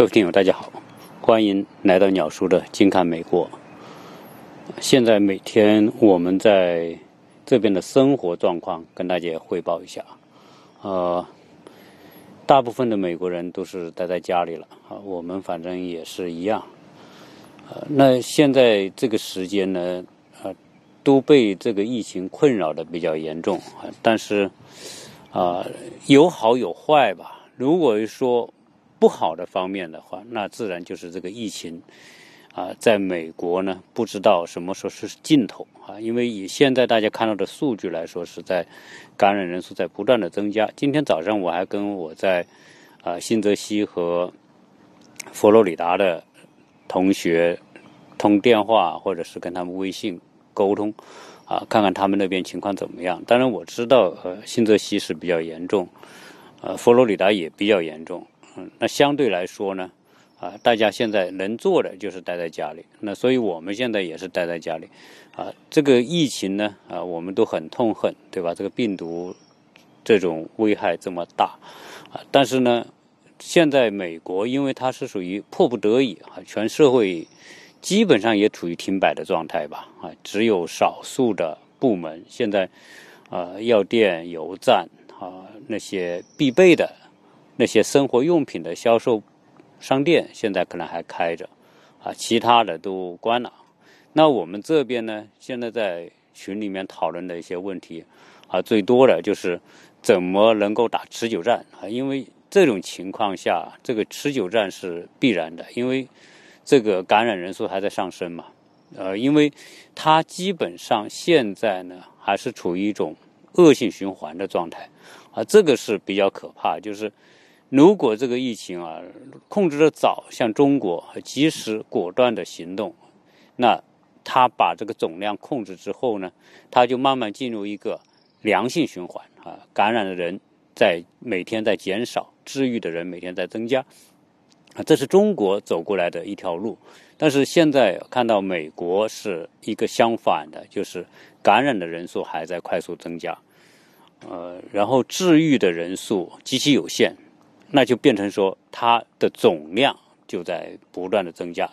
各位听友，大家好，欢迎来到鸟叔的《近看美国》。现在每天我们在这边的生活状况跟大家汇报一下。呃，大部分的美国人都是待在家里了啊，我们反正也是一样。呃，那现在这个时间呢，呃，都被这个疫情困扰的比较严重啊。但是啊，有好有坏吧。如果说不好的方面的话，那自然就是这个疫情啊，在美国呢，不知道什么时候是尽头啊。因为以现在大家看到的数据来说，是在感染人数在不断的增加。今天早上我还跟我在啊新泽西和佛罗里达的同学通电话，或者是跟他们微信沟通啊，看看他们那边情况怎么样。当然我知道，呃，新泽西是比较严重，呃，佛罗里达也比较严重。嗯，那相对来说呢，啊，大家现在能做的就是待在家里。那所以我们现在也是待在家里，啊，这个疫情呢，啊，我们都很痛恨，对吧？这个病毒这种危害这么大，啊，但是呢，现在美国因为它是属于迫不得已啊，全社会基本上也处于停摆的状态吧，啊，只有少数的部门现在，啊，药店、油站啊那些必备的。那些生活用品的销售商店现在可能还开着，啊，其他的都关了。那我们这边呢，现在在群里面讨论的一些问题，啊，最多的就是怎么能够打持久战啊？因为这种情况下，这个持久战是必然的，因为这个感染人数还在上升嘛。呃，因为它基本上现在呢，还是处于一种恶性循环的状态，啊，这个是比较可怕，就是。如果这个疫情啊控制的早，像中国及时果断的行动，那他把这个总量控制之后呢，他就慢慢进入一个良性循环啊，感染的人在每天在减少，治愈的人每天在增加，啊，这是中国走过来的一条路。但是现在看到美国是一个相反的，就是感染的人数还在快速增加，呃，然后治愈的人数极其有限。那就变成说，它的总量就在不断的增加，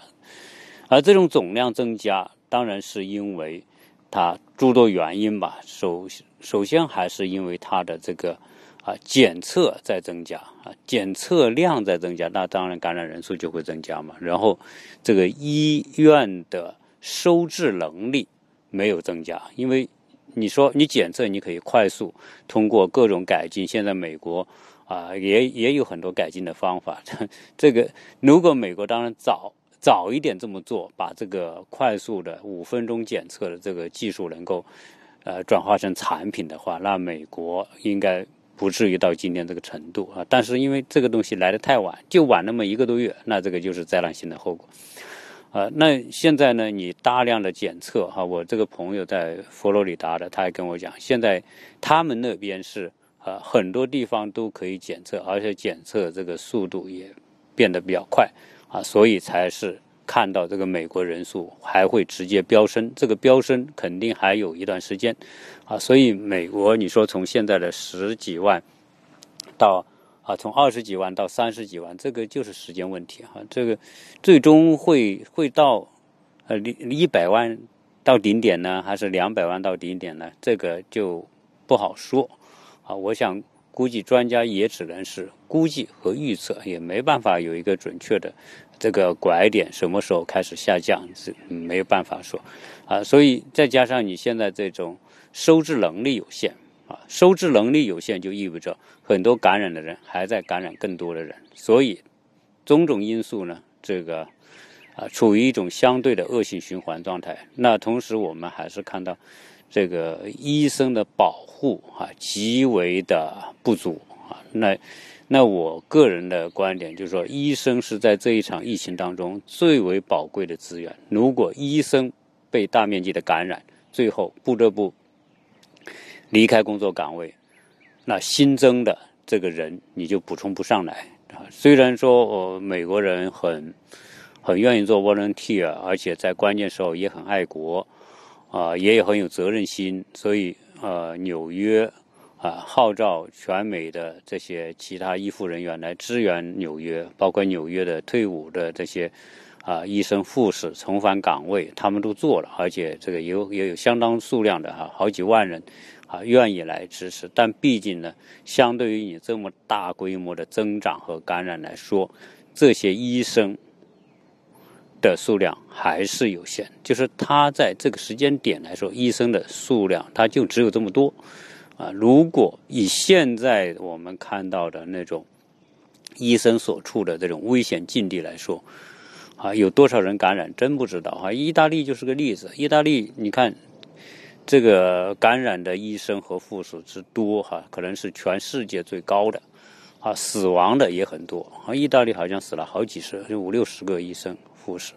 而这种总量增加，当然是因为它诸多原因吧。首首先还是因为它的这个啊检测在增加啊，检测量在增加，那当然感染人数就会增加嘛。然后这个医院的收治能力没有增加，因为你说你检测你可以快速通过各种改进，现在美国。啊，也也有很多改进的方法。这个如果美国当然早早一点这么做，把这个快速的五分钟检测的这个技术能够呃转化成产品的话，那美国应该不至于到今天这个程度啊。但是因为这个东西来的太晚，就晚那么一个多月，那这个就是灾难性的后果。啊，那现在呢，你大量的检测哈，我这个朋友在佛罗里达的，他还跟我讲，现在他们那边是。呃，很多地方都可以检测，而且检测这个速度也变得比较快啊，所以才是看到这个美国人数还会直接飙升，这个飙升肯定还有一段时间啊，所以美国你说从现在的十几万到啊，从二十几万到三十几万，这个就是时间问题哈，这个最终会会到呃一百万到顶点呢，还是两百万到顶点呢？这个就不好说。啊，我想估计专家也只能是估计和预测，也没办法有一个准确的这个拐点，什么时候开始下降是没有办法说。啊，所以再加上你现在这种收治能力有限，啊，收治能力有限就意味着很多感染的人还在感染更多的人，所以种种因素呢，这个啊处于一种相对的恶性循环状态。那同时我们还是看到。这个医生的保护啊，极为的不足啊。那那我个人的观点就是说，医生是在这一场疫情当中最为宝贵的资源。如果医生被大面积的感染，最后不得不离开工作岗位，那新增的这个人你就补充不上来啊。虽然说呃美国人很很愿意做 volunteer，而且在关键时候也很爱国。啊，也有很有责任心，所以呃，纽约啊，号召全美的这些其他医护人员来支援纽约，包括纽约的退伍的这些啊医生、护士重返岗位，他们都做了，而且这个有也有相当数量的哈，好几万人啊愿意来支持。但毕竟呢，相对于你这么大规模的增长和感染来说，这些医生的数量还是有限。就是他在这个时间点来说，医生的数量他就只有这么多。啊，如果以现在我们看到的那种医生所处的这种危险境地来说，啊，有多少人感染，真不知道啊。意大利就是个例子，意大利你看这个感染的医生和护士之多哈，可能是全世界最高的，啊，死亡的也很多啊。意大利好像死了好几十，就五六十个医生故事，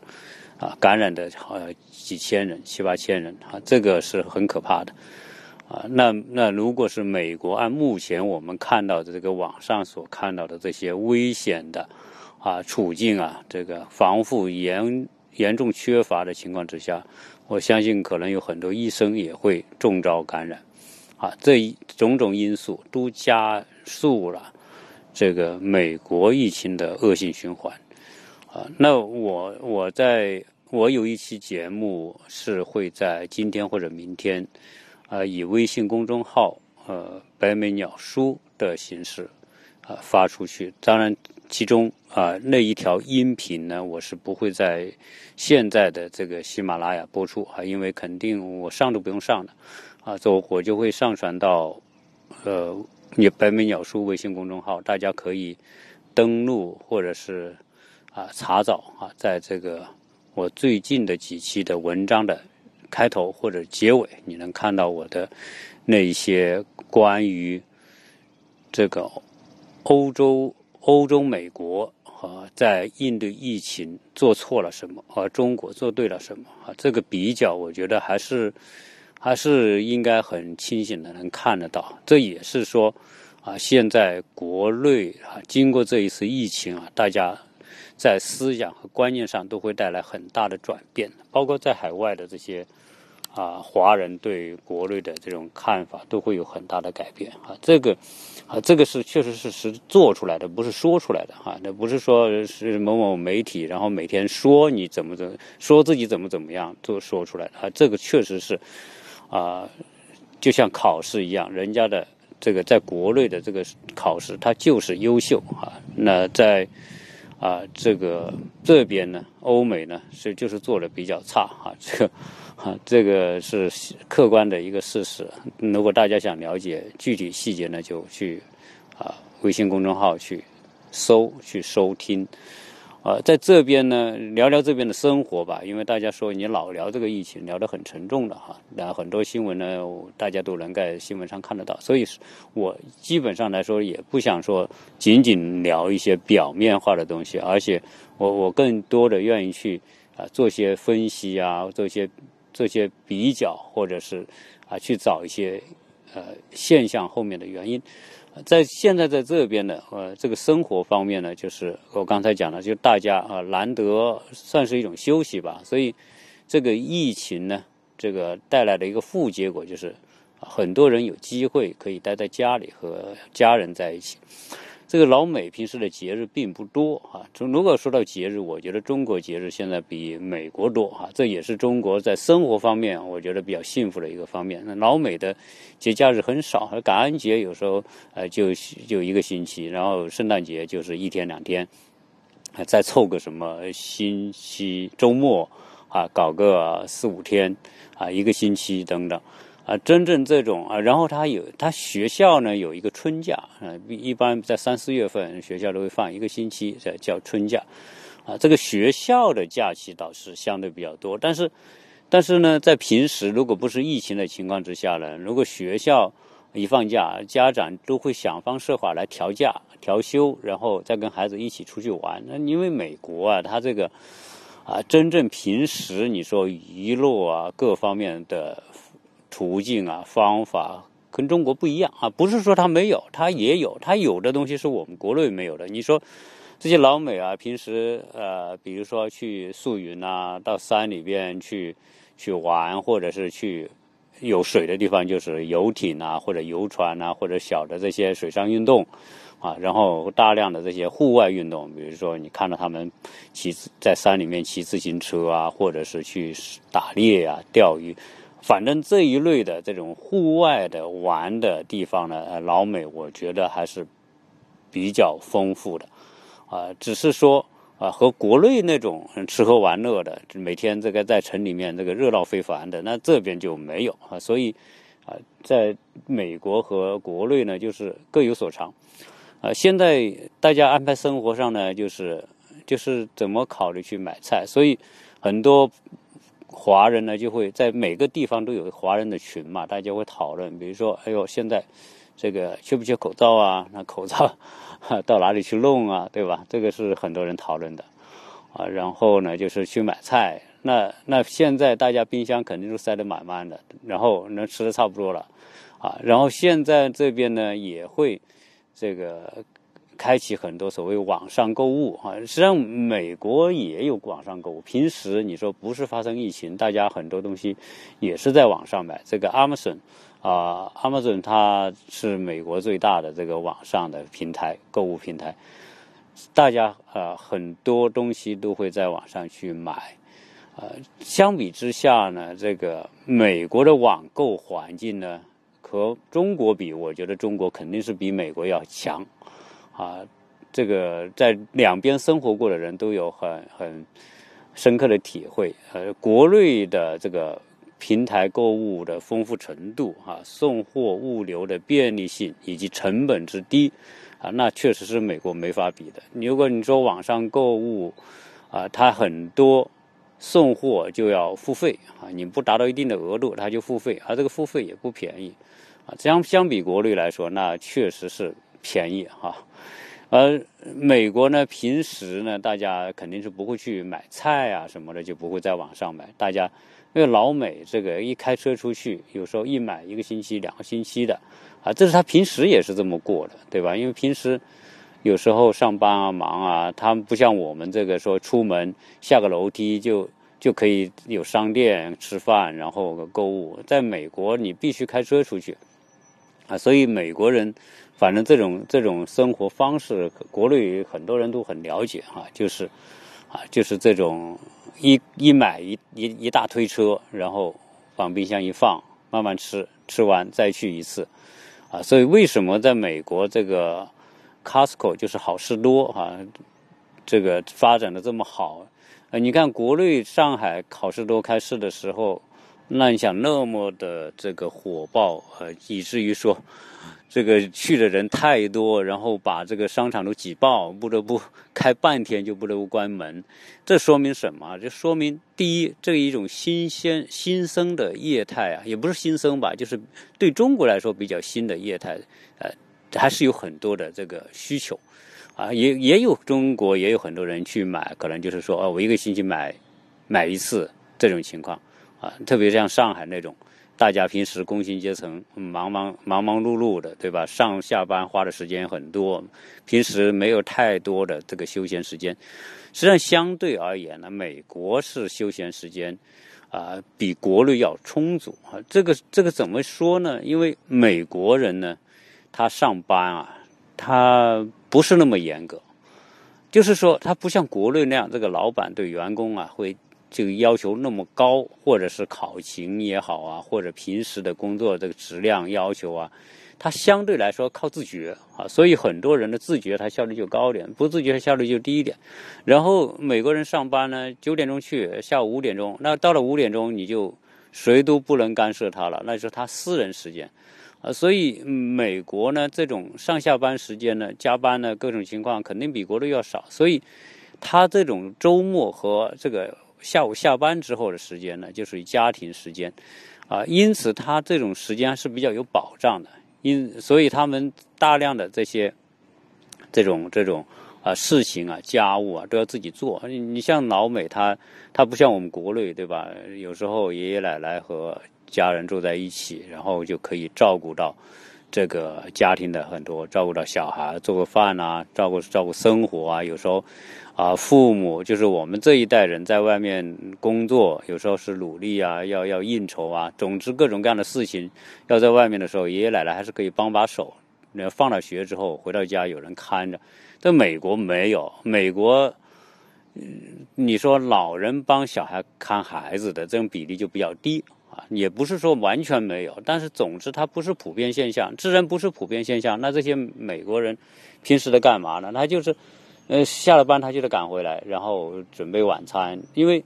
啊，感染的好像几千人，七八千人啊，这个是很可怕的。啊，那那如果是美国，按目前我们看到的这个网上所看到的这些危险的啊处境啊，这个防护严严重缺乏的情况之下，我相信可能有很多医生也会中招感染。啊，这一种种因素都加速了这个美国疫情的恶性循环。啊，那我我在我有一期节目是会在今天或者明天。啊，以微信公众号“呃白眉鸟书”的形式啊发出去。当然，其中啊那一条音频呢，我是不会在现在的这个喜马拉雅播出啊，因为肯定我上都不用上的啊，就我就会上传到呃你白眉鸟书微信公众号，大家可以登录或者是啊查找啊，在这个我最近的几期的文章的。开头或者结尾，你能看到我的那一些关于这个欧洲、欧洲、美国啊，在应对疫情做错了什么，而中国做对了什么啊？这个比较，我觉得还是还是应该很清醒的能看得到。这也是说啊，现在国内啊，经过这一次疫情啊，大家。在思想和观念上都会带来很大的转变，包括在海外的这些啊华人对国内的这种看法都会有很大的改变啊。这个啊，这个是确实是是做出来的，不是说出来的哈。那不是说是某某媒体然后每天说你怎么怎么说自己怎么怎么样都说出来的啊。这个确实是啊，就像考试一样，人家的这个在国内的这个考试，它就是优秀啊。那在啊，这个这边呢，欧美呢是就是做的比较差啊，这个啊，这个是客观的一个事实。如果大家想了解具体细节呢，就去啊微信公众号去搜去收听。啊，在这边呢，聊聊这边的生活吧。因为大家说你老聊这个疫情，聊得很沉重的哈。那很多新闻呢，大家都能在新闻上看得到。所以，我基本上来说也不想说仅仅聊一些表面化的东西，而且我我更多的愿意去啊做些分析啊，做些做些比较，或者是啊去找一些呃现象后面的原因。在现在在这边呢，呃，这个生活方面呢，就是我刚才讲的，就大家啊难得算是一种休息吧，所以这个疫情呢，这个带来的一个负结果就是，很多人有机会可以待在家里和家人在一起。这个老美平时的节日并不多啊。从如果说到节日，我觉得中国节日现在比美国多啊，这也是中国在生活方面我觉得比较幸福的一个方面。那老美的节假日很少，感恩节有时候呃就就一个星期，然后圣诞节就是一天两天，再凑个什么星期周末啊，搞个四五天啊，一个星期等等。啊，真正这种啊，然后他有他学校呢有一个春假啊，一般在三四月份学校都会放一个星期，这叫春假，啊，这个学校的假期倒是相对比较多，但是，但是呢，在平时如果不是疫情的情况之下呢，如果学校一放假，家长都会想方设法来调假、调休，然后再跟孩子一起出去玩。那因为美国啊，他这个啊，真正平时你说娱乐啊，各方面的。途径啊，方法跟中国不一样啊，不是说他没有，他也有，他有的东西是我们国内没有的。你说这些老美啊，平时呃，比如说去宿云啊，到山里边去去玩，或者是去有水的地方就是游艇啊，或者游船啊，或者小的这些水上运动，啊，然后大量的这些户外运动，比如说你看到他们骑在山里面骑自行车啊，或者是去打猎啊、钓鱼，反正这一类的这种户外的玩的地方呢，老美我觉得还是比较丰富的，啊，只是说。啊，和国内那种吃喝玩乐的，每天这个在城里面这个热闹非凡的，那这边就没有啊。所以啊，在美国和国内呢，就是各有所长。啊，现在大家安排生活上呢，就是就是怎么考虑去买菜，所以很多华人呢就会在每个地方都有华人的群嘛，大家会讨论，比如说，哎呦，现在这个缺不缺口罩啊？那口罩。到哪里去弄啊？对吧？这个是很多人讨论的，啊，然后呢，就是去买菜。那那现在大家冰箱肯定都塞得满满的，然后能吃的差不多了，啊，然后现在这边呢也会这个开启很多所谓网上购物啊。实际上美国也有网上购物，平时你说不是发生疫情，大家很多东西也是在网上买。这个 Amazon。啊，Amazon 它是美国最大的这个网上的平台，购物平台。大家啊，很多东西都会在网上去买。呃，相比之下呢，这个美国的网购环境呢，和中国比，我觉得中国肯定是比美国要强。啊，这个在两边生活过的人都有很很深刻的体会。呃，国内的这个。平台购物的丰富程度，哈，送货物流的便利性以及成本之低，啊，那确实是美国没法比的。如果你说网上购物，啊，它很多送货就要付费，啊，你不达到一定的额度，它就付费，而这个付费也不便宜，啊，相相比国内来说，那确实是便宜，哈。而美国呢，平时呢，大家肯定是不会去买菜啊什么的，就不会在网上买，大家。因为老美这个一开车出去，有时候一买一个星期、两个星期的，啊，这是他平时也是这么过的，对吧？因为平时有时候上班啊、忙啊，他们不像我们这个说出门下个楼梯就就可以有商店吃饭，然后购物。在美国，你必须开车出去，啊，所以美国人反正这种这种生活方式，国内很多人都很了解啊，就是啊，就是这种。一一买一一一大推车，然后往冰箱一放，慢慢吃，吃完再去一次，啊，所以为什么在美国这个 Costco 就是好事多啊，这个发展的这么好？呃，你看国内上海好事多开市的时候，那你想那么的这个火爆，呃，以至于说。这个去的人太多，然后把这个商场都挤爆，不得不开半天就不得不关门。这说明什么？这说明第一，这一种新鲜新生的业态啊，也不是新生吧，就是对中国来说比较新的业态，呃，还是有很多的这个需求啊，也也有中国也有很多人去买，可能就是说，哦，我一个星期买买一次这种情况啊，特别像上海那种。大家平时工薪阶层忙忙忙忙碌碌的，对吧？上下班花的时间很多，平时没有太多的这个休闲时间。实际上，相对而言呢，美国是休闲时间啊比国内要充足啊。这个这个怎么说呢？因为美国人呢，他上班啊，他不是那么严格，就是说他不像国内那样，这个老板对员工啊会。这个要求那么高，或者是考勤也好啊，或者平时的工作这个质量要求啊，它相对来说靠自觉啊，所以很多人的自觉，他效率就高点；不自觉，效率就低一点。然后美国人上班呢，九点钟去，下午五点钟，那到了五点钟，你就谁都不能干涉他了，那是他私人时间啊。所以美国呢，这种上下班时间呢，加班呢，各种情况肯定比国内要少，所以他这种周末和这个。下午下班之后的时间呢，就属于家庭时间，啊，因此他这种时间是比较有保障的，因所以他们大量的这些这种这种啊事情啊家务啊都要自己做。你像老美，他他不像我们国内对吧？有时候爷爷奶奶和家人住在一起，然后就可以照顾到这个家庭的很多照顾到小孩，做个饭啊，照顾照顾生活啊。有时候啊，父母就是我们这一代人在外面工作，有时候是努力啊，要要应酬啊，总之各种各样的事情要在外面的时候，爷爷奶奶还是可以帮把手。那放了学之后回到家有人看着，在美国没有，美国，嗯，你说老人帮小孩看孩子的这种比例就比较低啊。也不是说完全没有，但是总之它不是普遍现象。自然不是普遍现象，那这些美国人平时在干嘛呢？他就是，呃，下了班他就得赶回来，然后准备晚餐。因为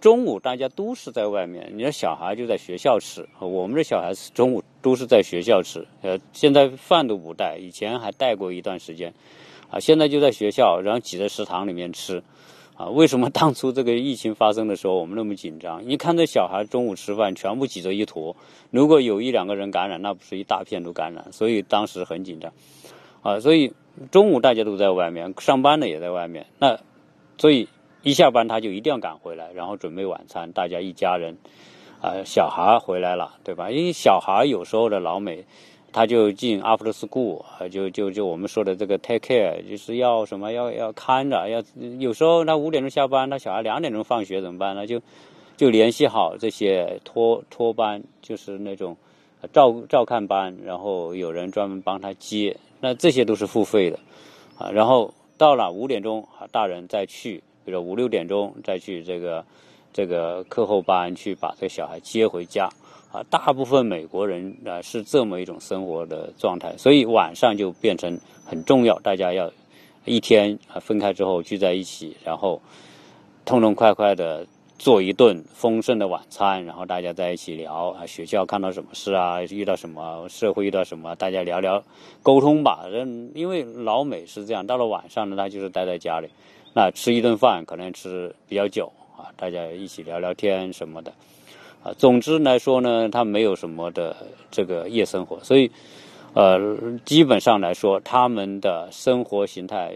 中午大家都是在外面，你的小孩就在学校吃。我们的小孩子中午都是在学校吃，呃，现在饭都不带，以前还带过一段时间，啊，现在就在学校，然后挤在食堂里面吃。啊，为什么当初这个疫情发生的时候我们那么紧张？你看这小孩中午吃饭全部挤着一坨，如果有一两个人感染，那不是一大片都感染，所以当时很紧张。啊，所以中午大家都在外面上班的也在外面，那所以一下班他就一定要赶回来，然后准备晚餐，大家一家人，啊，小孩回来了，对吧？因为小孩有时候的老美。他就进 after school，就就就我们说的这个 take care，就是要什么要要看着，要有时候他五点钟下班，他小孩两点钟放学怎么办呢？就就联系好这些托托班，就是那种照照看班，然后有人专门帮他接，那这些都是付费的啊。然后到了五点钟啊，大人再去，比如说五六点钟再去这个这个课后班去把这个小孩接回家。啊，大部分美国人啊是这么一种生活的状态，所以晚上就变成很重要，大家要一天啊分开之后聚在一起，然后痛痛快快的做一顿丰盛的晚餐，然后大家在一起聊啊，学校看到什么事啊，遇到什么社会遇到什么，大家聊聊沟通吧。嗯，因为老美是这样，到了晚上呢，他就是待在家里，那吃一顿饭可能吃比较久啊，大家一起聊聊天什么的。啊，总之来说呢，他没有什么的这个夜生活，所以，呃，基本上来说，他们的生活形态，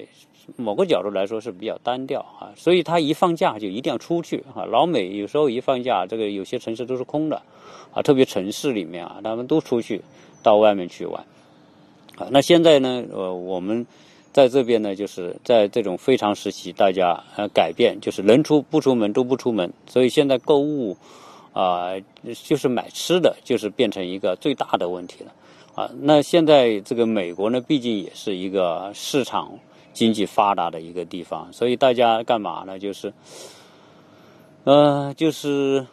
某个角度来说是比较单调啊。所以他一放假就一定要出去啊。老美有时候一放假，这个有些城市都是空的啊，特别城市里面啊，他们都出去到外面去玩啊。那现在呢，呃，我们在这边呢，就是在这种非常时期，大家呃改变，就是能出不出门都不出门，所以现在购物。啊，就是买吃的，就是变成一个最大的问题了，啊，那现在这个美国呢，毕竟也是一个市场经济发达的一个地方，所以大家干嘛呢？就是，呃，就是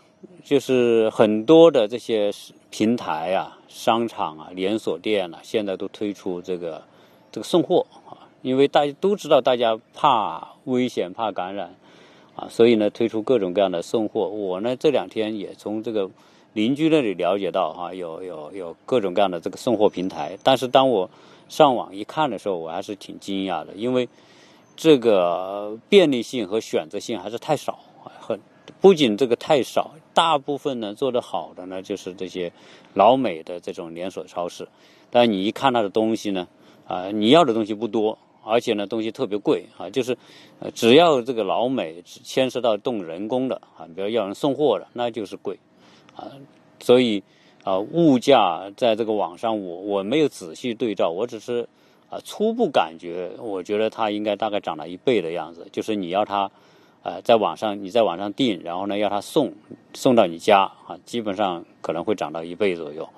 就是很多的这些平台啊、商场啊、连锁店啊，现在都推出这个这个送货啊，因为大家都知道，大家怕危险、怕感染。啊，所以呢，推出各种各样的送货。我呢这两天也从这个邻居那里了解到，哈，有有有各种各样的这个送货平台。但是当我上网一看的时候，我还是挺惊讶的，因为这个便利性和选择性还是太少。很不仅这个太少，大部分呢做得好的呢就是这些老美的这种连锁超市。但你一看它的东西呢，啊，你要的东西不多。而且呢，东西特别贵啊，就是，只要这个老美牵涉到动人工的啊，比如要人送货的，那就是贵，啊，所以啊，物价在这个网上，我我没有仔细对照，我只是啊初步感觉，我觉得它应该大概涨了一倍的样子。就是你要它，呃，在网上你在网上订，然后呢要它送送到你家啊，基本上可能会涨到一倍左右，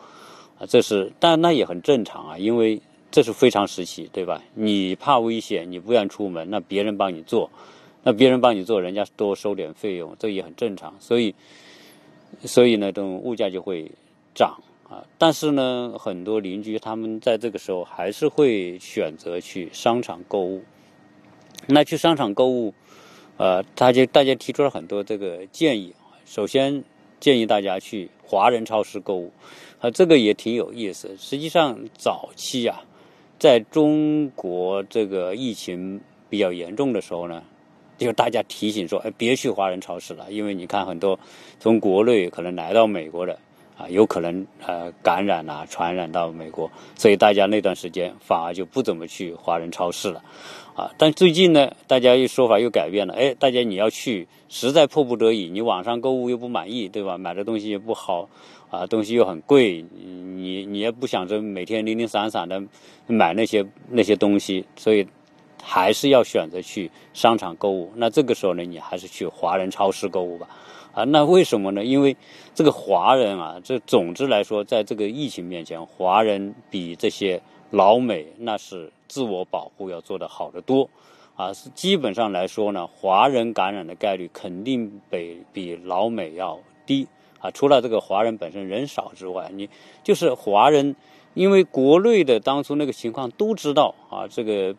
啊，这是，但那也很正常啊，因为。这是非常时期，对吧？你怕危险，你不愿出门，那别人帮你做，那别人帮你做，人家多收点费用，这也很正常。所以，所以呢，这种物价就会涨啊。但是呢，很多邻居他们在这个时候还是会选择去商场购物。那去商场购物，呃，大家大家提出了很多这个建议。首先建议大家去华人超市购物，啊，这个也挺有意思。实际上早期啊。在中国这个疫情比较严重的时候呢，就大家提醒说：“哎，别去华人超市了，因为你看很多从国内可能来到美国的啊，有可能呃感染啊，传染到美国，所以大家那段时间反而就不怎么去华人超市了，啊，但最近呢，大家又说法又改变了，哎，大家你要去，实在迫不得已，你网上购物又不满意，对吧？买的东西也不好，啊，东西又很贵，你你也不想着每天零零散散的买那些那些东西，所以还是要选择去商场购物。那这个时候呢，你还是去华人超市购物吧。啊，那为什么呢？因为这个华人啊，这总之来说，在这个疫情面前，华人比这些老美那是自我保护要做得好得多，啊，是基本上来说呢，华人感染的概率肯定比比老美要低啊。除了这个华人本身人少之外，你就是华人，因为国内的当初那个情况都知道啊，这个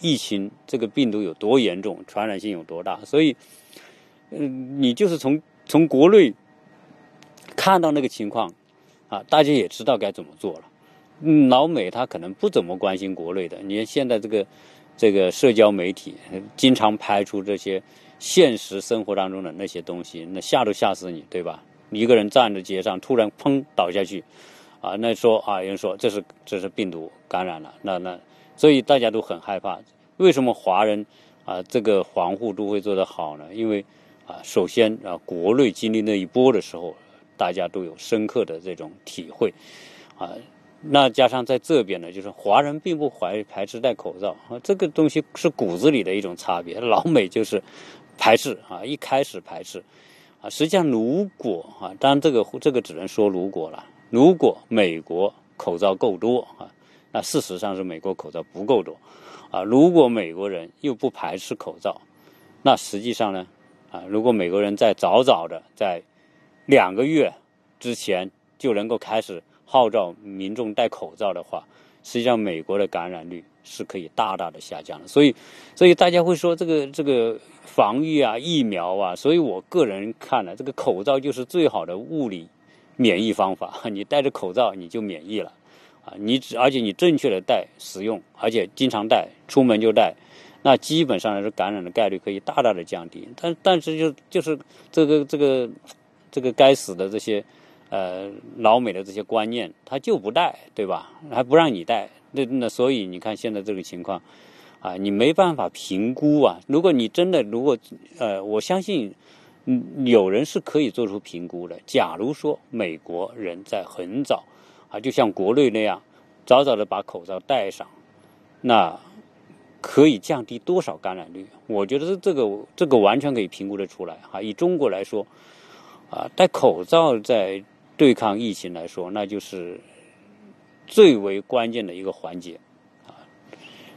疫情这个病毒有多严重，传染性有多大，所以，嗯，你就是从。从国内看到那个情况，啊，大家也知道该怎么做了。嗯，老美他可能不怎么关心国内的。你看现在这个这个社交媒体经常拍出这些现实生活当中的那些东西，那吓都吓死你，对吧？一个人站在街上，突然砰倒下去，啊，那说啊，有人说这是这是病毒感染了，那那所以大家都很害怕。为什么华人啊这个防护都会做得好呢？因为啊，首先啊，国内经历那一波的时候，大家都有深刻的这种体会，啊，那加上在这边呢，就是华人并不怀排斥戴口罩啊，这个东西是骨子里的一种差别。老美就是排斥啊，一开始排斥啊，实际上如果啊，当然这个这个只能说如果了，如果美国口罩够多啊，那事实上是美国口罩不够多啊。如果美国人又不排斥口罩，那实际上呢？啊，如果美国人在早早的在两个月之前就能够开始号召民众戴口罩的话，实际上美国的感染率是可以大大的下降的。所以，所以大家会说这个这个防御啊、疫苗啊，所以我个人看呢，这个口罩就是最好的物理免疫方法。你戴着口罩你就免疫了啊！你只而且你正确的戴使用，而且经常戴，出门就戴。那基本上来说，感染的概率可以大大的降低。但但是就就是这个这个这个该死的这些呃老美的这些观念，他就不戴，对吧？还不让你戴，那那所以你看现在这个情况啊，你没办法评估啊。如果你真的如果呃，我相信嗯有人是可以做出评估的。假如说美国人在很早啊，就像国内那样，早早的把口罩戴上，那。可以降低多少感染率？我觉得这个这个完全可以评估得出来哈。以中国来说，啊，戴口罩在对抗疫情来说，那就是最为关键的一个环节啊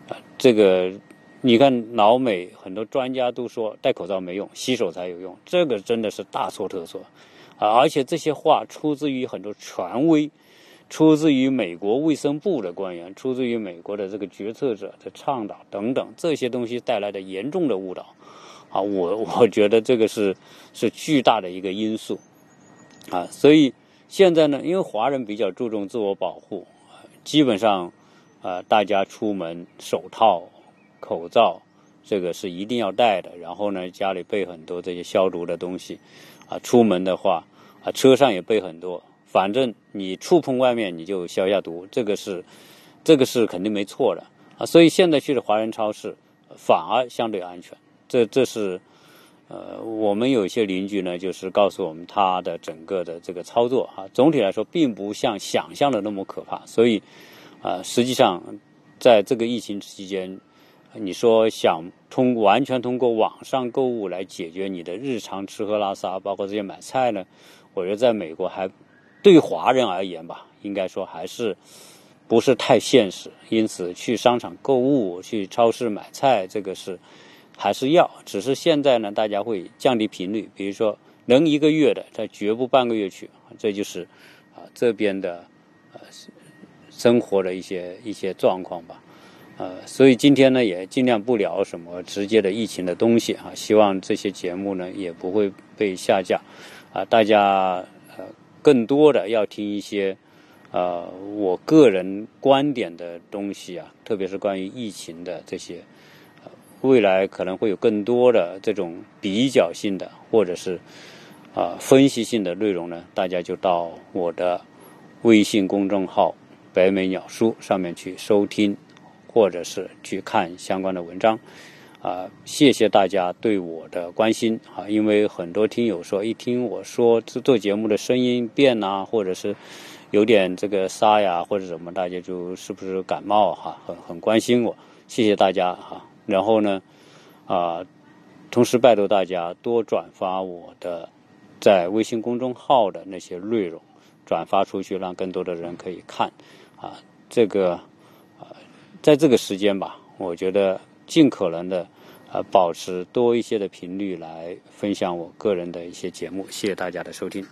啊！这个你看，老美很多专家都说戴口罩没用，洗手才有用，这个真的是大错特错啊！而且这些话出自于很多权威。出自于美国卫生部的官员，出自于美国的这个决策者的倡导等等，这些东西带来的严重的误导，啊，我 我觉得这个是是巨大的一个因素，啊，所以现在呢，因为华人比较注重自我保护，基本上啊，大家出门手套、口罩这个是一定要戴的，然后呢，家里备很多这些消毒的东西，啊，出门的话啊，车上也备很多。反正你触碰外面，你就消一下毒，这个是，这个是肯定没错的啊。所以现在去的华人超市反而相对安全。这这是，呃，我们有些邻居呢，就是告诉我们他的整个的这个操作啊，总体来说并不像想象的那么可怕。所以，啊，实际上在这个疫情期间，你说想通完全通过网上购物来解决你的日常吃喝拉撒，包括这些买菜呢，我觉得在美国还。对华人而言吧，应该说还是不是太现实。因此，去商场购物、去超市买菜，这个是还是要。只是现在呢，大家会降低频率，比如说能一个月的，他绝不半个月去。这就是啊这边的呃生活的一些一些状况吧。呃，所以今天呢，也尽量不聊什么直接的疫情的东西啊。希望这些节目呢，也不会被下架啊。大家。更多的要听一些，呃，我个人观点的东西啊，特别是关于疫情的这些，未来可能会有更多的这种比较性的，或者是啊分析性的内容呢，大家就到我的微信公众号“北美鸟书”上面去收听，或者是去看相关的文章。啊，谢谢大家对我的关心啊！因为很多听友说，一听我说做做节目的声音变呐，或者是有点这个沙哑或者什么，大家就是不是感冒哈？很很关心我，谢谢大家哈。然后呢，啊，同时拜托大家多转发我的在微信公众号的那些内容，转发出去，让更多的人可以看啊。这个啊，在这个时间吧，我觉得。尽可能的，呃，保持多一些的频率来分享我个人的一些节目。谢谢大家的收听。